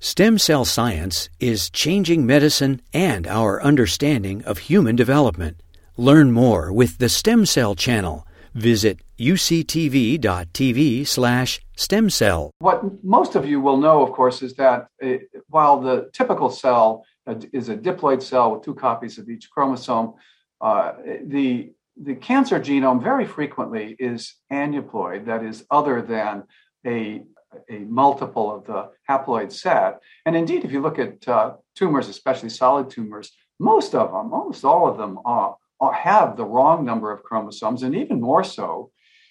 Stem cell science is changing medicine and our understanding of human development. Learn more with the Stem Cell Channel. Visit uctv.tv slash stem cell. What most of you will know, of course, is that uh, while the typical cell uh, is a diploid cell with two copies of each chromosome, uh, the the cancer genome very frequently is aneuploid, that is, other than a a multiple of the haploid set. And indeed, if you look at uh, tumors, especially solid tumors, most of them, almost all of them, uh, uh, have the wrong number of chromosomes, and even more so.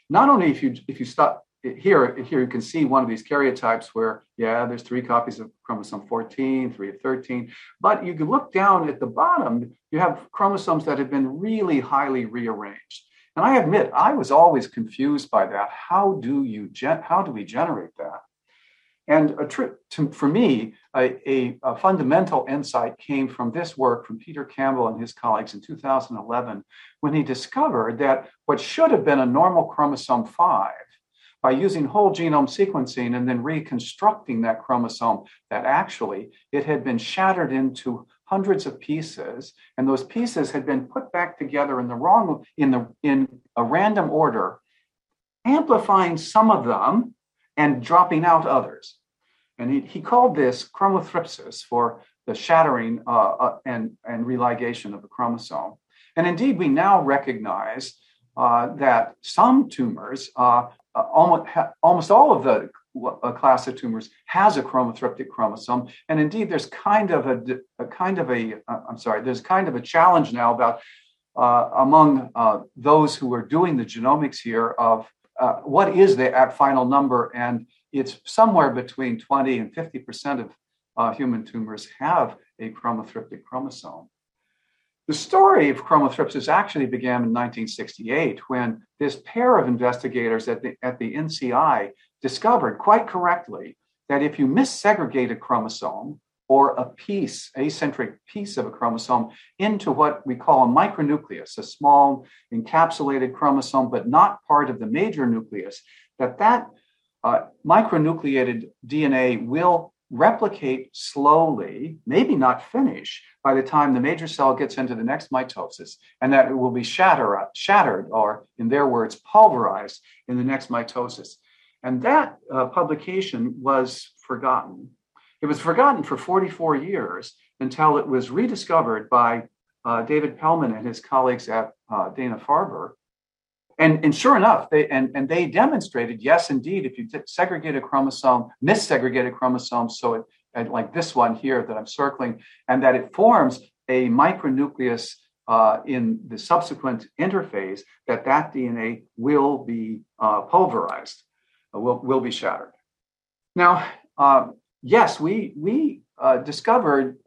Not only if you if you stop here, here you can see one of these karyotypes where, yeah, there's three copies of chromosome 14, three of 13, but you can look down at the bottom, you have chromosomes that have been really highly rearranged. And I admit, I was always confused by that. How do you gen- how do we generate that? And tr- to, for me, a, a, a, fundamental insight came from this work from Peter Campbell and his colleagues in 2011, when he discovered that what should have been a normal chromosome 5, by using whole genome sequencing and then reconstructing that chromosome, that actually it had been shattered into hundreds of pieces, and those pieces had been put back together in the wrong in the in a random order, amplifying some of them and dropping out others. And he, he called this chromothripsis for the shattering uh, uh, and, and religation of the chromosome. And indeed, we now recognize uh, that some tumors, uh, uh, almost, almost all of the a class of tumors has a chromothriptic chromosome, and indeed, there's kind of a, a kind of a uh, I'm sorry, there's kind of a challenge now about uh, among uh, those who are doing the genomics here of uh, what is the at final number, and it's somewhere between 20 and 50 percent of uh, human tumors have a chromothriptic chromosome. The story of chromothripsis actually began in 1968 when this pair of investigators at the, at the NCI discovered quite correctly that if you missegregate a chromosome or a piece, acentric piece of a chromosome, into what we call a micronucleus, a small encapsulated chromosome, but not part of the major nucleus, that that uh, micronucleated DNA will replicate slowly, maybe not finish, by the time the major cell gets into the next mitosis, and that it will be shatter, shattered, or in their words, pulverized in the next mitosis. And that uh, publication was forgotten. It was forgotten for 44 years until it was rediscovered by uh, David Pelman and his colleagues at uh, Dana Farber. And, and sure enough, they and, and they demonstrated, yes, indeed, if you segregate a chromosome, missegregate a chromosome, so it like this one here that I'm circling, and that it forms a micronucleus uh, in the subsequent interphase, that that DNA will be uh, pulverized. Uh, will, will be shattered. Now, uh, yes, we, we uh, discovered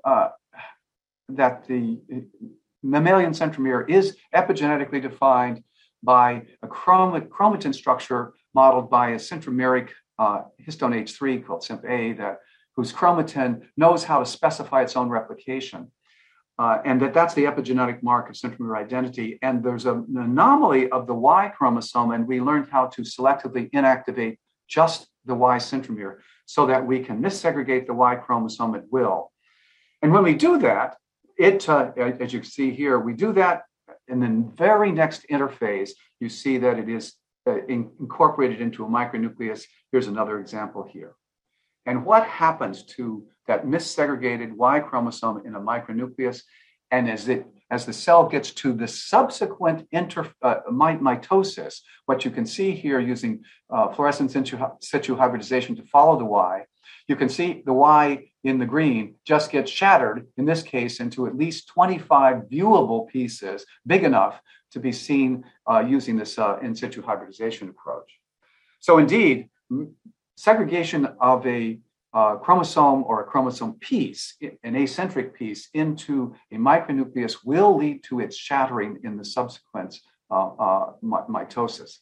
that the mammalian centromere is epigenetically defined by a chrom- chromatin structure modeled by a centromeric uh, histone H3 called CIMP-A that whose chromatin knows how to specify its own replication. Uh, and that that's the epigenetic mark of centromere identity. And there's a, an anomaly of the Y chromosome, and we learned how to selectively inactivate just the Y centromere so that we can missegregate the Y chromosome at will. And when we do that, it, uh, as you see here, we do that, and then very next interphase, you see that it is uh, in, incorporated into a micronucleus. Here's another example here. And what happens to that missegregated Y chromosome in a micronucleus? And as it as the cell gets to the subsequent inter, uh, mitosis, what you can see here using uh, fluorescence in situ hybridization to follow the Y, you can see the Y in the green just gets shattered, in this case, into at least 25 viewable pieces, big enough to be seen uh, using this uh, in situ hybridization approach. So, indeed, segregation of a uh, chromosome or a chromosome piece, an acentric piece, into a micronucleus will lead to its shattering in the subsequent uh, uh, mitosis.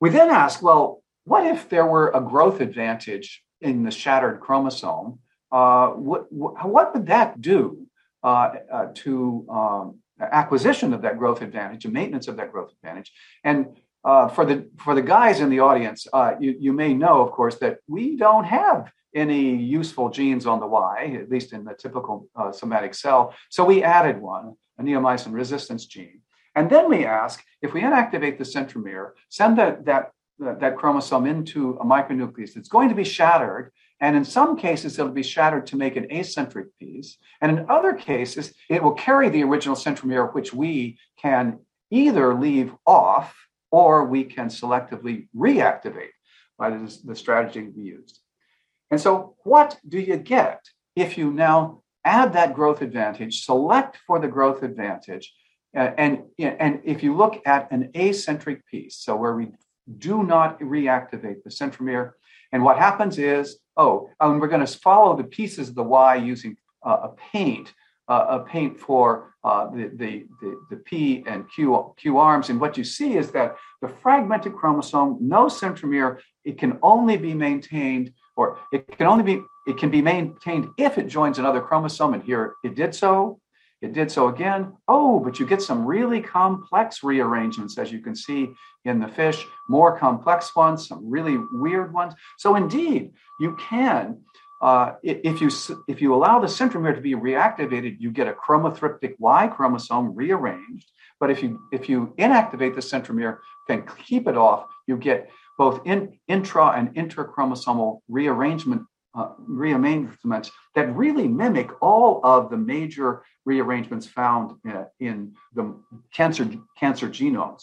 We then ask, well, what if there were a growth advantage in the shattered chromosome? Uh, what, what would that do uh, uh, to um, acquisition of that growth advantage and maintenance of that growth advantage? And uh, for the for the guys in the audience, uh, you you may know, of course, that we don't have any useful genes on the Y, at least in the typical uh, somatic cell. So we added one, a neomycin resistance gene. And then we ask if we inactivate the centromere, send that, that, that chromosome into a micronucleus that's going to be shattered. And in some cases, it'll be shattered to make an acentric piece. And in other cases, it will carry the original centromere, which we can either leave off or we can selectively reactivate by the, the strategy we used. And so, what do you get if you now add that growth advantage, select for the growth advantage, uh, and, and if you look at an acentric piece, so where we do not reactivate the centromere, and what happens is, oh, and we're going to follow the pieces of the Y using uh, a paint, a paint for uh, the, the, the, the, P and Q, Q arms. And what you see is that the fragmented chromosome, no centromere, it can only be maintained or it can only be it can be maintained if it joins another chromosome. And here it did so. It did so again. Oh but you get some really complex rearrangements as you can see in the fish. More complex ones some really weird ones. So indeed you can uh, if you if you allow the centromere to be reactivated you get a chromothriptic y chromosome rearranged but if you if you inactivate the centromere then keep it off you get both in, intra and interchromosomal rearrangement uh, rearrangements that really mimic all of the major rearrangements found uh, in the cancer, cancer genomes.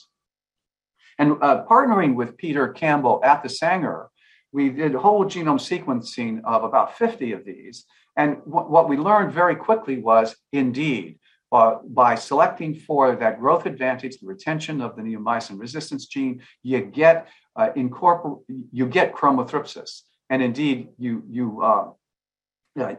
And uh, partnering with Peter Campbell at the Sanger, we did whole genome sequencing of about 50 of these. And w- what we learned very quickly was indeed, uh, by selecting for that growth advantage, the retention of the neomycin resistance gene, you get uh, incorporate, you get chromothripsis, and indeed, you you, uh,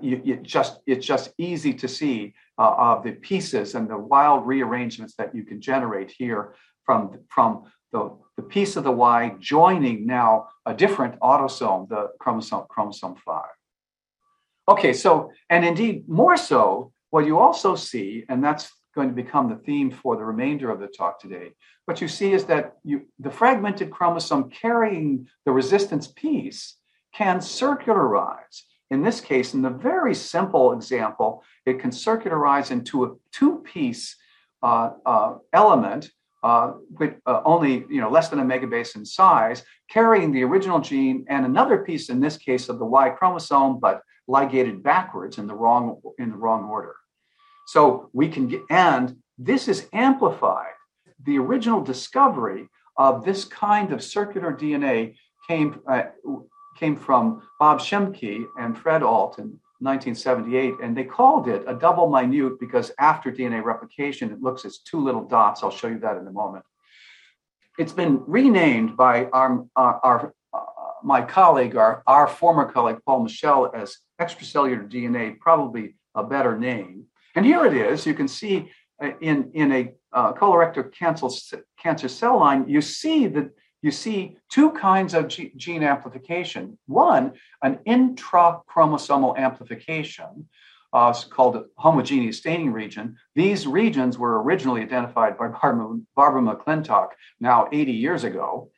you, you just it's just easy to see uh, of the pieces and the wild rearrangements that you can generate here from from the, the piece of the Y joining now a different autosome, the chromosome chromosome five. Okay, so and indeed more so, what you also see, and that's going to become the theme for the remainder of the talk today. What you see is that you, the fragmented chromosome carrying the resistance piece can circularize. In this case, in the very simple example, it can circularize into a two-piece uh, uh, element uh, with uh, only you know less than a megabase in size, carrying the original gene and another piece, in this case, of the Y chromosome, but ligated backwards in the wrong in the wrong order. So we can get, and this is amplified. The original discovery of this kind of circular DNA came, uh, came from Bob Shimke and Fred Alt in 1978, and they called it a double minute because after DNA replication, it looks as two little dots. I'll show you that in a moment. It's been renamed by our, our, our uh, my colleague, our, our former colleague Paul Michel, as extracellular DNA, probably a better name. And here it is. You can see uh, in, in a uh, colorectal cancer, cancer cell line, you see that you see two kinds of g- gene amplification. One, an intrachromosomal amplification uh, called a homogeneous staining region. These regions were originally identified by Barbara, Barbara McClintock now 80 years ago.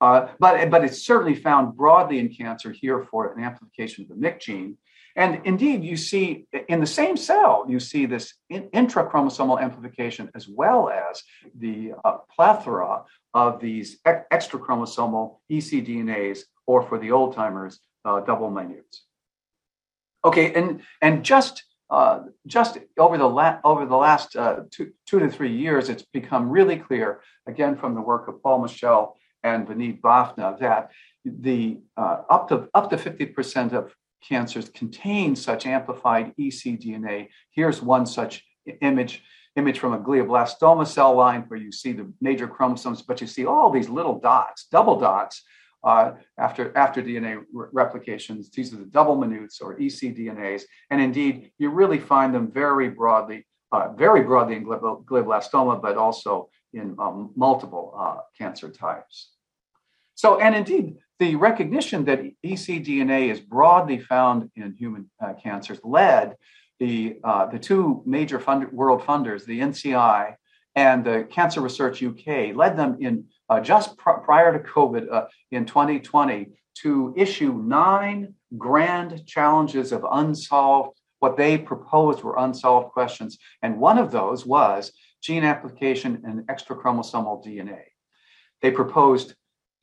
Uh, but, but it's certainly found broadly in cancer here for an amplification of the MYC gene. And indeed, you see in the same cell, you see this in, intrachromosomal amplification as well as the uh, plethora of these ex- extrachromosomal ecDNAs, or for the old timers, uh, double minutes. Okay, and and just uh, just over the la- over the last uh, two, two to three years, it's become really clear, again from the work of Paul Michel and Vineet Bafna that the uh, up to up to 50% of cancers contain such amplified ecDNA. Here's one such image image from a glioblastoma cell line where you see the major chromosomes, but you see all these little dots, double dots, uh, after, after DNA re- replications. These are the double minutes or ecDNAs. And indeed, you really find them very broadly, uh, very broadly in glioblastoma, but also in um, multiple uh, cancer types. So, and indeed, the recognition that ecDNA is broadly found in human uh, cancers led the, uh, the two major fund, world funders, the NCI and the Cancer Research UK, led them in uh, just pr- prior to COVID uh, in 2020 to issue nine grand challenges of unsolved, what they proposed were unsolved questions. And one of those was gene application and extrachromosomal DNA. They proposed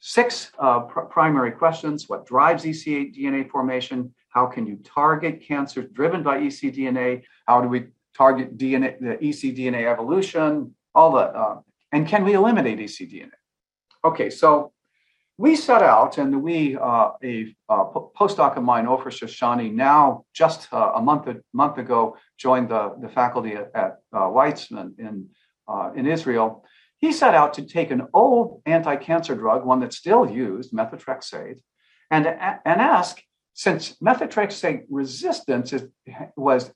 six uh, pr- primary questions what drives ecDNA formation? How can you target cancers driven by ecDNA? How do we target DNA, the ecDNA evolution? All the, uh, and can we eliminate ecDNA? Okay, so we set out, and we, uh, a uh, postdoc of mine, Ofer Shoshani, now just uh, a month a month ago joined the, the faculty at, at uh, Weizmann in in Israel. He set out to take an old anti-cancer drug, one that's still used, methotrexate, and and ask, since methotrexate resistance is, was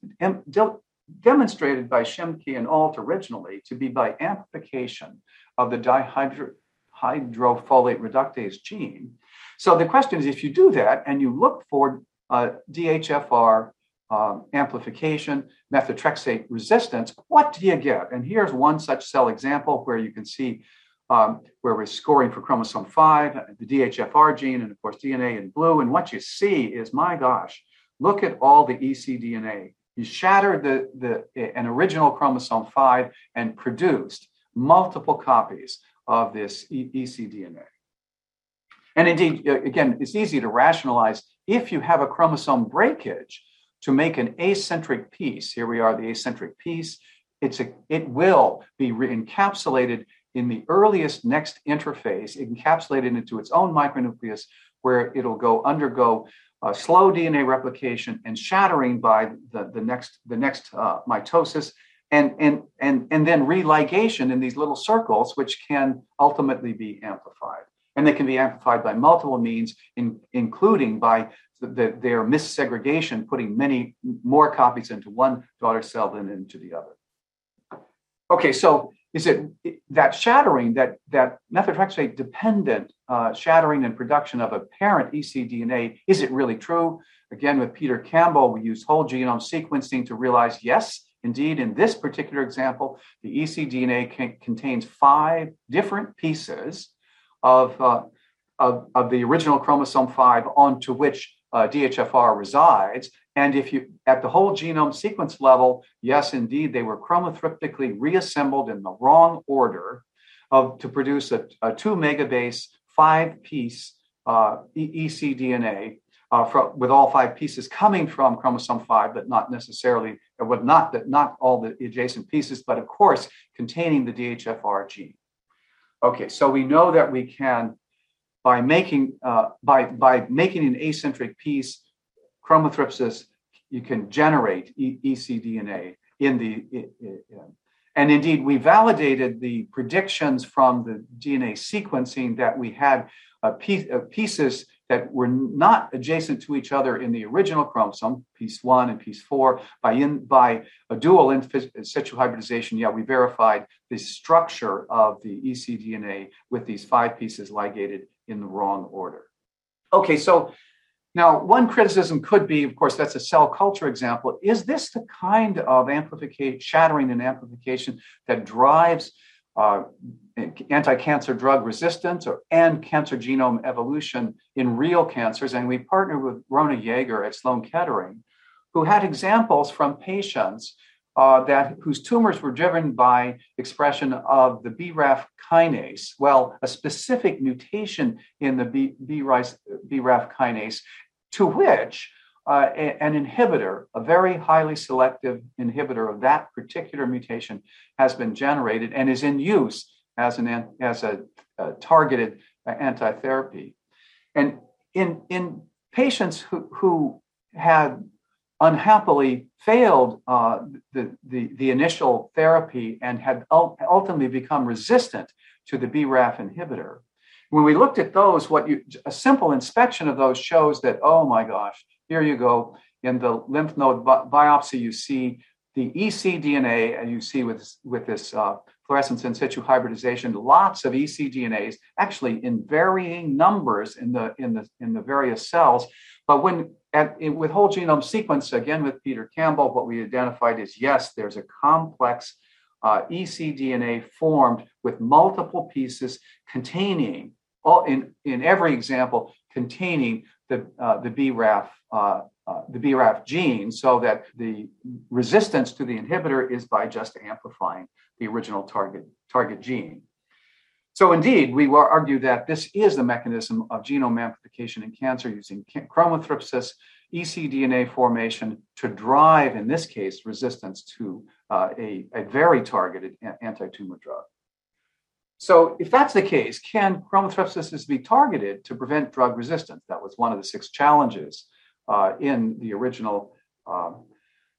de- demonstrated by Shimke and Alt originally to be by amplification of the dihydrofolate reductase gene. So the question is, if you do that and you look for uh, DHFR um, amplification, methotrexate resistance, what do you get? And here's one such cell example where you can see um, where we're scoring for chromosome 5, the DHFR gene, and of course DNA in blue. And what you see is, my gosh, look at all the ecDNA. You shattered the, the, an original chromosome 5 and produced multiple copies of this ecDNA. And indeed, again, it's easy to rationalize if you have a chromosome breakage to make an acentric piece. Here we are, the acentric piece. It's a, it will be encapsulated in the earliest next interphase, encapsulated into its own micronucleus, where it'll go undergo slow DNA replication and shattering by the, the next the next uh, mitosis and, and, and, and then religation in these little circles, which can ultimately be amplified. And they can be amplified by multiple means, in, including by the, the, their missegregation, putting many more copies into one daughter cell than into the other. Okay, so is it that shattering, that, that methotrexate dependent uh, shattering and production of a parent ecDNA, is it really true? Again, with Peter Campbell, we use whole genome sequencing to realize yes, Indeed, in this particular example, the ecDNA contains five different pieces of, uh, of, of, the original chromosome 5 onto which uh, DHFR resides. And if you, at the whole genome sequence level, yes, indeed, they were chromothriptically reassembled in the wrong order of, to produce a, a two megabase, five piece uh, ecDNA uh, with all five pieces coming from chromosome 5, but not necessarily, would not that not all the adjacent pieces, but of course containing the DHFR gene. Okay, so we know that we can, by making uh, by by making an acentric piece, chromothripsis, you can generate e- ecDNA in the. and indeed, we validated the predictions from the DNA sequencing that we had uh, piece, uh, pieces that were not adjacent to each other in the original chromosome, piece one and piece four, by, in, by a dual in situ hybridization, yeah, we verified the structure of the ecDNA with these five pieces ligated in the wrong order. Okay, so now one criticism could be, of course, that's a cell culture example. Is this the kind of amplification, shattering and amplification that drives uh, anti-cancer drug resistance or, and cancer genome evolution in real cancers. And we partnered with Rona Yeager at Sloan Kettering, who had examples from patients uh, that whose tumors were driven by expression of the BRAF kinase. Well, a specific mutation in the B, BRAF kinase, to which uh, an inhibitor, a very highly selective inhibitor of that particular mutation, has been generated and is in use as an as a, a targeted anti-therapy. And in in patients who who had unhappily failed uh, the, the, the initial therapy and had ultimately become resistant to the BRAF inhibitor. When we looked at those, what you a simple inspection of those shows that oh my gosh, here you go. In the lymph node bi- biopsy, you see the ecDNA, and you see with, with this uh, fluorescence in situ hybridization, lots of ecDNAs, actually in varying numbers in the, in the, in the various cells. But when in, with whole genome sequence, again with Peter Campbell, what we identified is yes, there's a complex uh, ecDNA formed with multiple pieces containing, all in, in every example, containing the, uh, the BRAF uh, uh, the BRAF gene so that the resistance to the inhibitor is by just amplifying the original target, target gene. So indeed, we will argue that this is the mechanism of genome amplification in cancer using chromothripsis, ecDNA formation to drive, in this case, resistance to uh, a, a very targeted anti-tumor drug. So if that's the case, can chromothripsis be targeted to prevent drug resistance? That was one of the six challenges uh, in the original um,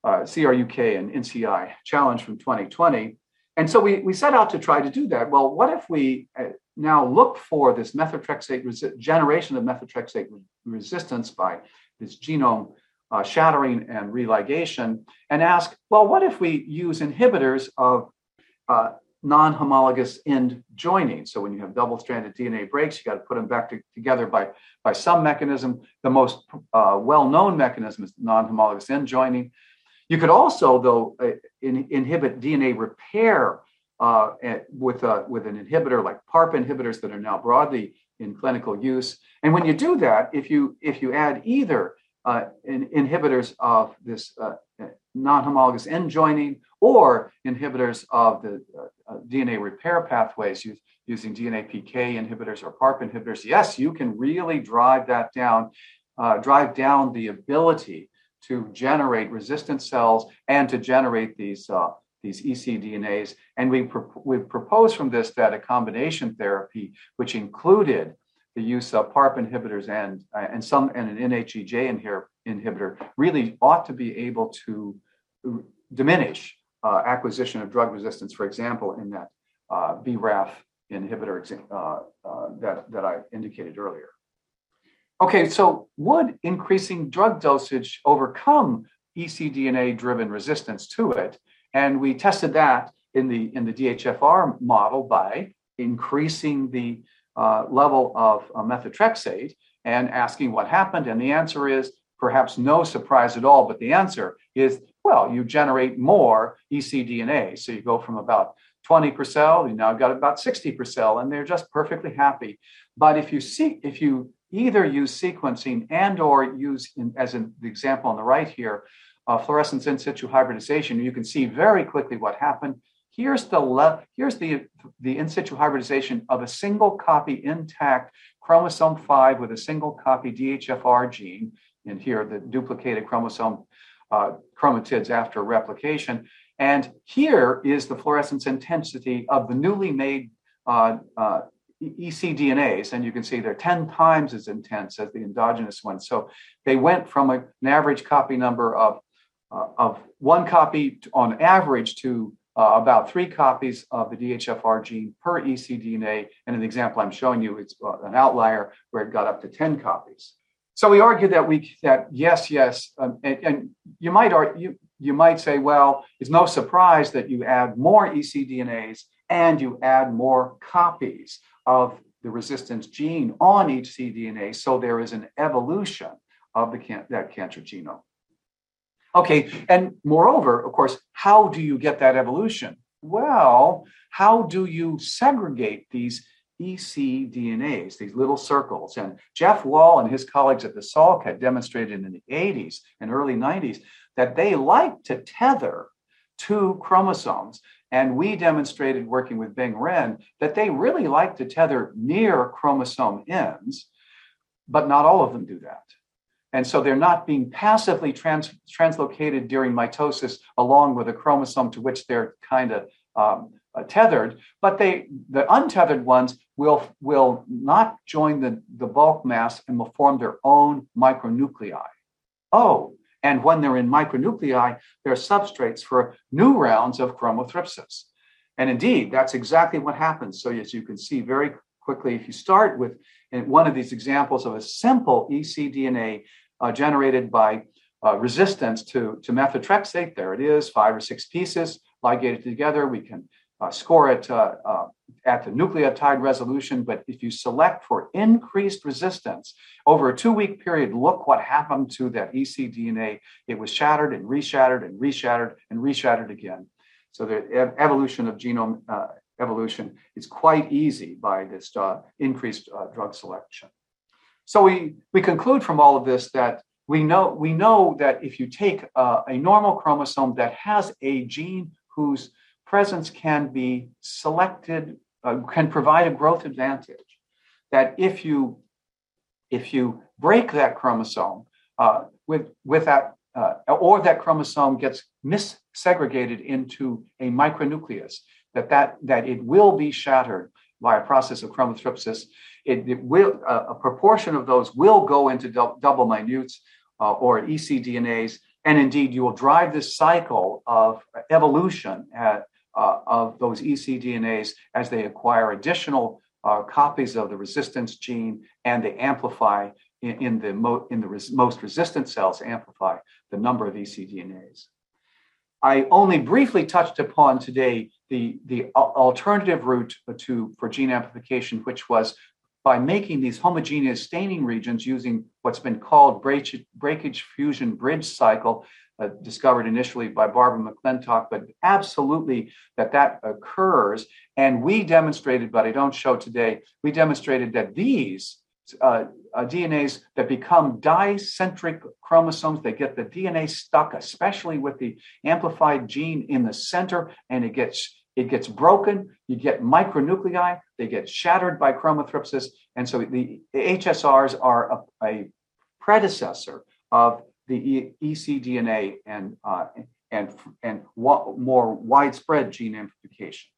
uh, CRUK and NCI challenge from 2020. And so we, we set out to try to do that. Well, what if we uh, now look for this methotrexate resi- generation of methotrexate re- resistance by this genome uh, shattering and religation and ask, well, what if we use inhibitors of uh, non-homologous end joining. So when you have double-stranded DNA breaks, you got to put them back to, together by, by some mechanism. The most uh, well-known mechanism is non-homologous end joining. You could also, though, uh, in, inhibit DNA repair uh, with, a, with an inhibitor like PARP inhibitors that are now broadly in clinical use. And when you do that, if you if you add either uh, in, inhibitors of this uh, non-homologous end joining or inhibitors of the uh, uh DNA repair pathways using DNA PK inhibitors or PARP inhibitors, yes, you can really drive that down, uh, drive down the ability to generate resistant cells and to generate these uh, these ecDNAs. And we pro- we proposed from this that a combination therapy, which included the use of PARP inhibitors and uh, and some and an NHEJ inhibitor, really ought to be able to diminish uh, acquisition of drug resistance, for example, in that uh, BRAF inhibitor uh, uh, that, that I indicated earlier. Okay, so would increasing drug dosage overcome ecDNA driven resistance to it? And we tested that in the, in the DHFR model by increasing the uh, level of uh, methotrexate and asking what happened. And the answer is perhaps no surprise at all, but the answer is well, you generate more ecDNA. So you go from about 20 per cell, you now got about 60 per cell, and they're just perfectly happy. But if you see, if you either use sequencing and or use, in, as in the example on the right here, uh, fluorescence in situ hybridization, you can see very quickly what happened. Here's the here's the the in situ hybridization of a single copy intact chromosome 5 with a single copy DHFR gene, and here the duplicated chromosome uh, chromatids after replication. And here is the fluorescence intensity of the newly made uh, uh, ecDNAs, and you can see they're 10 times as intense as the endogenous ones. So they went from a, an average copy number of, uh, of one copy on average to uh, about three copies of the DHFR gene per ecDNA. And in the example I'm showing you, it's uh, an outlier where it got up to 10 copies. So we argue that we that yes, yes, um, and, and, you might argue, you you might say, well, it's no surprise that you add more ecDNAs and you add more copies of the resistance gene on each cDNA, so there is an evolution of the can- that cancer genome. Okay, and moreover, of course, how do you get that evolution? Well, how do you segregate these ecDNAs, these little circles. And Jeff Wall and his colleagues at the Salk had demonstrated in the 80s and early 90s that they like to tether two chromosomes. And we demonstrated working with Bing Ren that they really like to tether near chromosome ends, but not all of them do that. And so they're not being passively trans- translocated during mitosis along with a chromosome to which they're kind of um, uh, tethered, but they the untethered ones will will not join the, the bulk mass and will form their own micronuclei. Oh, and when they're in micronuclei, they're substrates for new rounds of chromothripsis. And indeed, that's exactly what happens. So as you can see very quickly, if you start with one of these examples of a simple ecDNA uh, generated by uh, resistance to, to methotrexate, there it is, five or six pieces ligated together. We can uh, score it uh, uh, at the nucleotide resolution, but if you select for increased resistance over a two week period, look what happened to that ecDNA. It was shattered and reshattered and reshattered and reshattered again. So the evolution of genome uh, evolution is quite easy by this uh, increased uh, drug selection. So we, we conclude from all of this that we know, we know that if you take uh, a normal chromosome that has a gene whose presence can be selected, uh, can provide a growth advantage, that if you if you break that chromosome uh, with with that uh, or that chromosome gets missegregated into a micronucleus, that that that it will be shattered by a process of chromothripsis. It, it will uh, a proportion of those will go into do- double minutes uh, or ecDNAs, and indeed you will drive this cycle of evolution at, uh, of those ecDNAs as they acquire additional uh, copies of the resistance gene and they amplify in, in the, mo- in the res- most resistant cells, amplify the number of ecDNAs. I only briefly touched upon today the, the alternative route to, for gene amplification, which was by making these homogeneous staining regions using what's been called breakage, breakage fusion bridge cycle, uh, discovered initially by Barbara McClintock, but absolutely that that occurs. And we demonstrated, but I don't show today, we demonstrated that these uh, uh, DNAs that become dicentric chromosomes, they get the DNA stuck, especially with the amplified gene in the center, and it gets it gets broken. You get micronuclei, they get shattered by chromothripsis, and so the HSRs are a, a predecessor of the ecDNA and, uh, and, and more widespread gene amplification.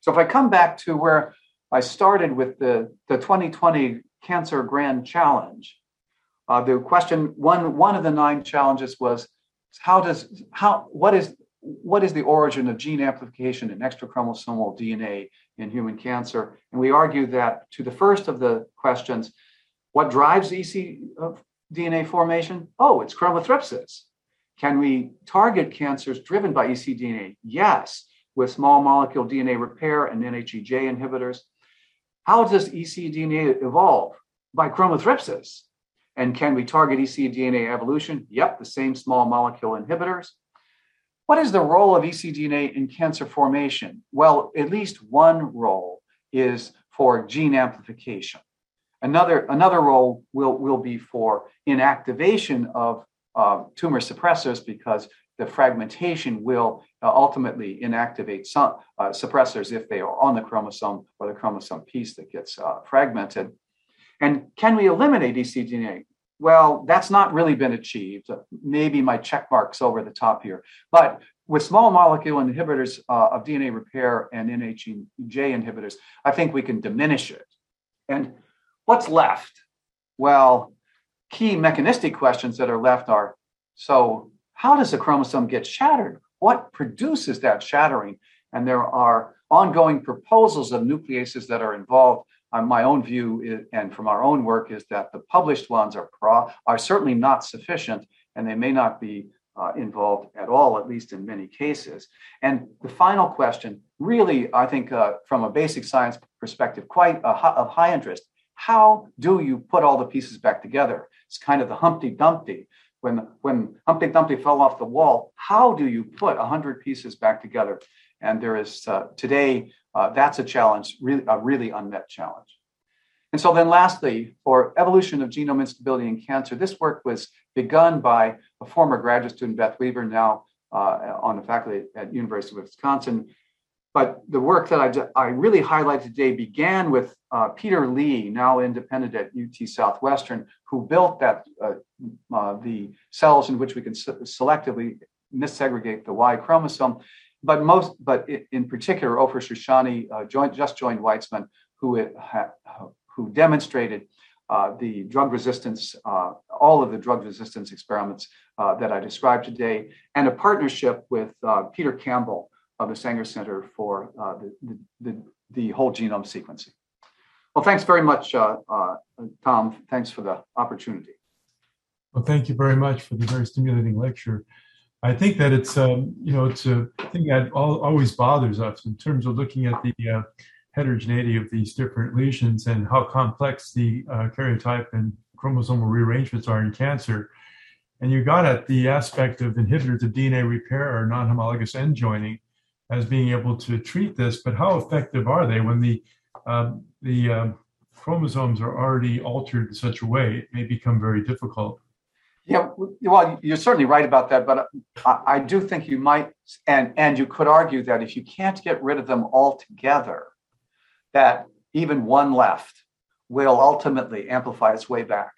So if I come back to where I started with the, the 2020 Cancer Grand Challenge, uh, the question one one of the nine challenges was how does how what is what is the origin of gene amplification in extrachromosomal DNA in human cancer? And we argue that to the first of the questions, what drives EC uh, DNA formation? Oh, it's chromothripsis. Can we target cancers driven by ecDNA? Yes, with small molecule DNA repair and NHEJ inhibitors. How does ecDNA evolve? By chromothripsis. And can we target ecDNA evolution? Yep, the same small molecule inhibitors. What is the role of ecDNA in cancer formation? Well, at least one role is for gene amplification. Another, another role will, will be for inactivation of uh, tumor suppressors because the fragmentation will uh, ultimately inactivate some uh, suppressors if they are on the chromosome or the chromosome piece that gets uh, fragmented. And can we eliminate ecDNA? Well, that's not really been achieved. Maybe my check marks over the top here. But with small molecule inhibitors uh, of DNA repair and NHEJ inhibitors, I think we can diminish it. And What's left? Well, key mechanistic questions that are left are so, how does a chromosome get shattered? What produces that shattering? And there are ongoing proposals of nucleases that are involved. Uh, my own view is, and from our own work is that the published ones are pro, are certainly not sufficient, and they may not be uh, involved at all, at least in many cases. And the final question, really, I think, uh, from a basic science perspective, quite of high interest, how do you put all the pieces back together? It's kind of the Humpty Dumpty. When, when Humpty Dumpty fell off the wall, how do you put 100 pieces back together? And there is uh, today, uh, that's a challenge, really, a really unmet challenge. And so then lastly, for evolution of genome instability in cancer, this work was begun by a former graduate student, Beth Weaver, now uh, on the faculty at University of Wisconsin, but the work that I, I really highlight today began with uh, Peter Lee, now independent at UT Southwestern, who built that uh, uh, the cells in which we can selectively missegregate the Y chromosome. But most, but in particular, Ofer Shoshani uh, joined, just joined Weizmann, who who demonstrated uh, the drug resistance, uh, all of the drug resistance experiments that I described today, and a partnership with Peter Campbell of the Sanger Center for uh, the, the, the, whole genome sequencing. Well, thanks very much, uh, uh, Tom. Thanks for the opportunity. Well, thank you very much for the very stimulating lecture. I think that it's um, you know it's a thing that always bothers us in terms of looking at the uh, heterogeneity of these different lesions and how complex the uh, karyotype and chromosomal rearrangements are in cancer. And you got at the aspect of inhibitors of DNA repair or non-homologous end joining, as being able to treat this, but how effective are they when the um, the um, chromosomes are already altered in such a way? It may become very difficult. Yeah, well, you're certainly right about that, but I, I do think you might, and and you could argue that if you can't get rid of them altogether, that even one left will ultimately amplify its way back,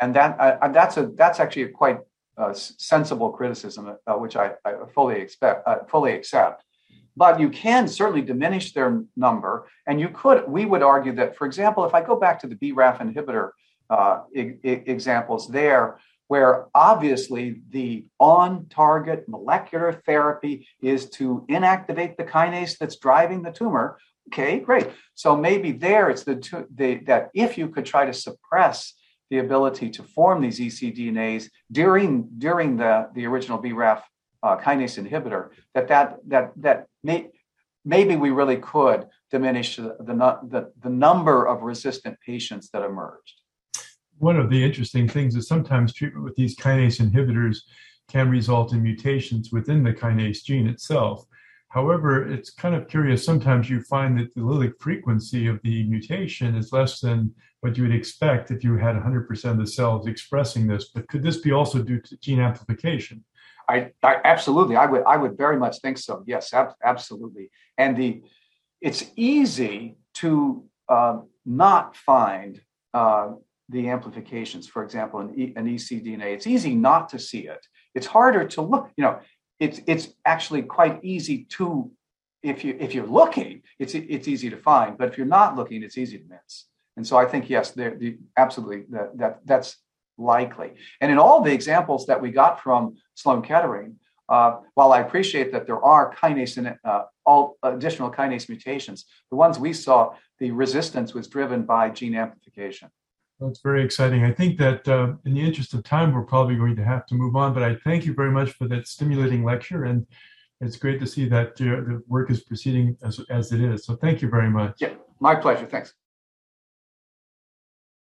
and that uh, that's a that's actually a quite uh, sensible criticism, uh, which I, I fully expect uh, fully accept. But you can certainly diminish their number, and you could. We would argue that, for example, if I go back to the BRAF inhibitor uh, e- examples there, where obviously the on-target molecular therapy is to inactivate the kinase that's driving the tumor. Okay, great. So maybe there it's the, the that if you could try to suppress the ability to form these ecDNAs during during the the original BRAF uh, kinase inhibitor, that that that that may, maybe we really could diminish the, the the number of resistant patients that emerged. One of the interesting things is sometimes treatment with these kinase inhibitors can result in mutations within the kinase gene itself. However, it's kind of curious. Sometimes you find that the allelic frequency of the mutation is less than what you would expect if you had 100% of the cells expressing this. But could this be also due to gene amplification? I, I absolutely, I would, I would very much think so. Yes, ab- absolutely. And the, it's easy to uh, not find uh, the amplifications. For example, in e, an ecDNA, it's easy not to see it. It's harder to look. You know, it's it's actually quite easy to if you if you're looking, it's it's easy to find. But if you're not looking, it's easy to miss. And so I think yes, there the, absolutely that, that that's likely. And in all the examples that we got from Sloan Kettering, uh, while I appreciate that there are kinase and uh, all additional kinase mutations, the ones we saw, the resistance was driven by gene amplification. That's very exciting. I think that uh, in the interest of time, we're probably going to have to move on, but I thank you very much for that stimulating lecture. And it's great to see that uh, the work is proceeding as, as it is. So thank you very much. Yeah, my pleasure. Thanks.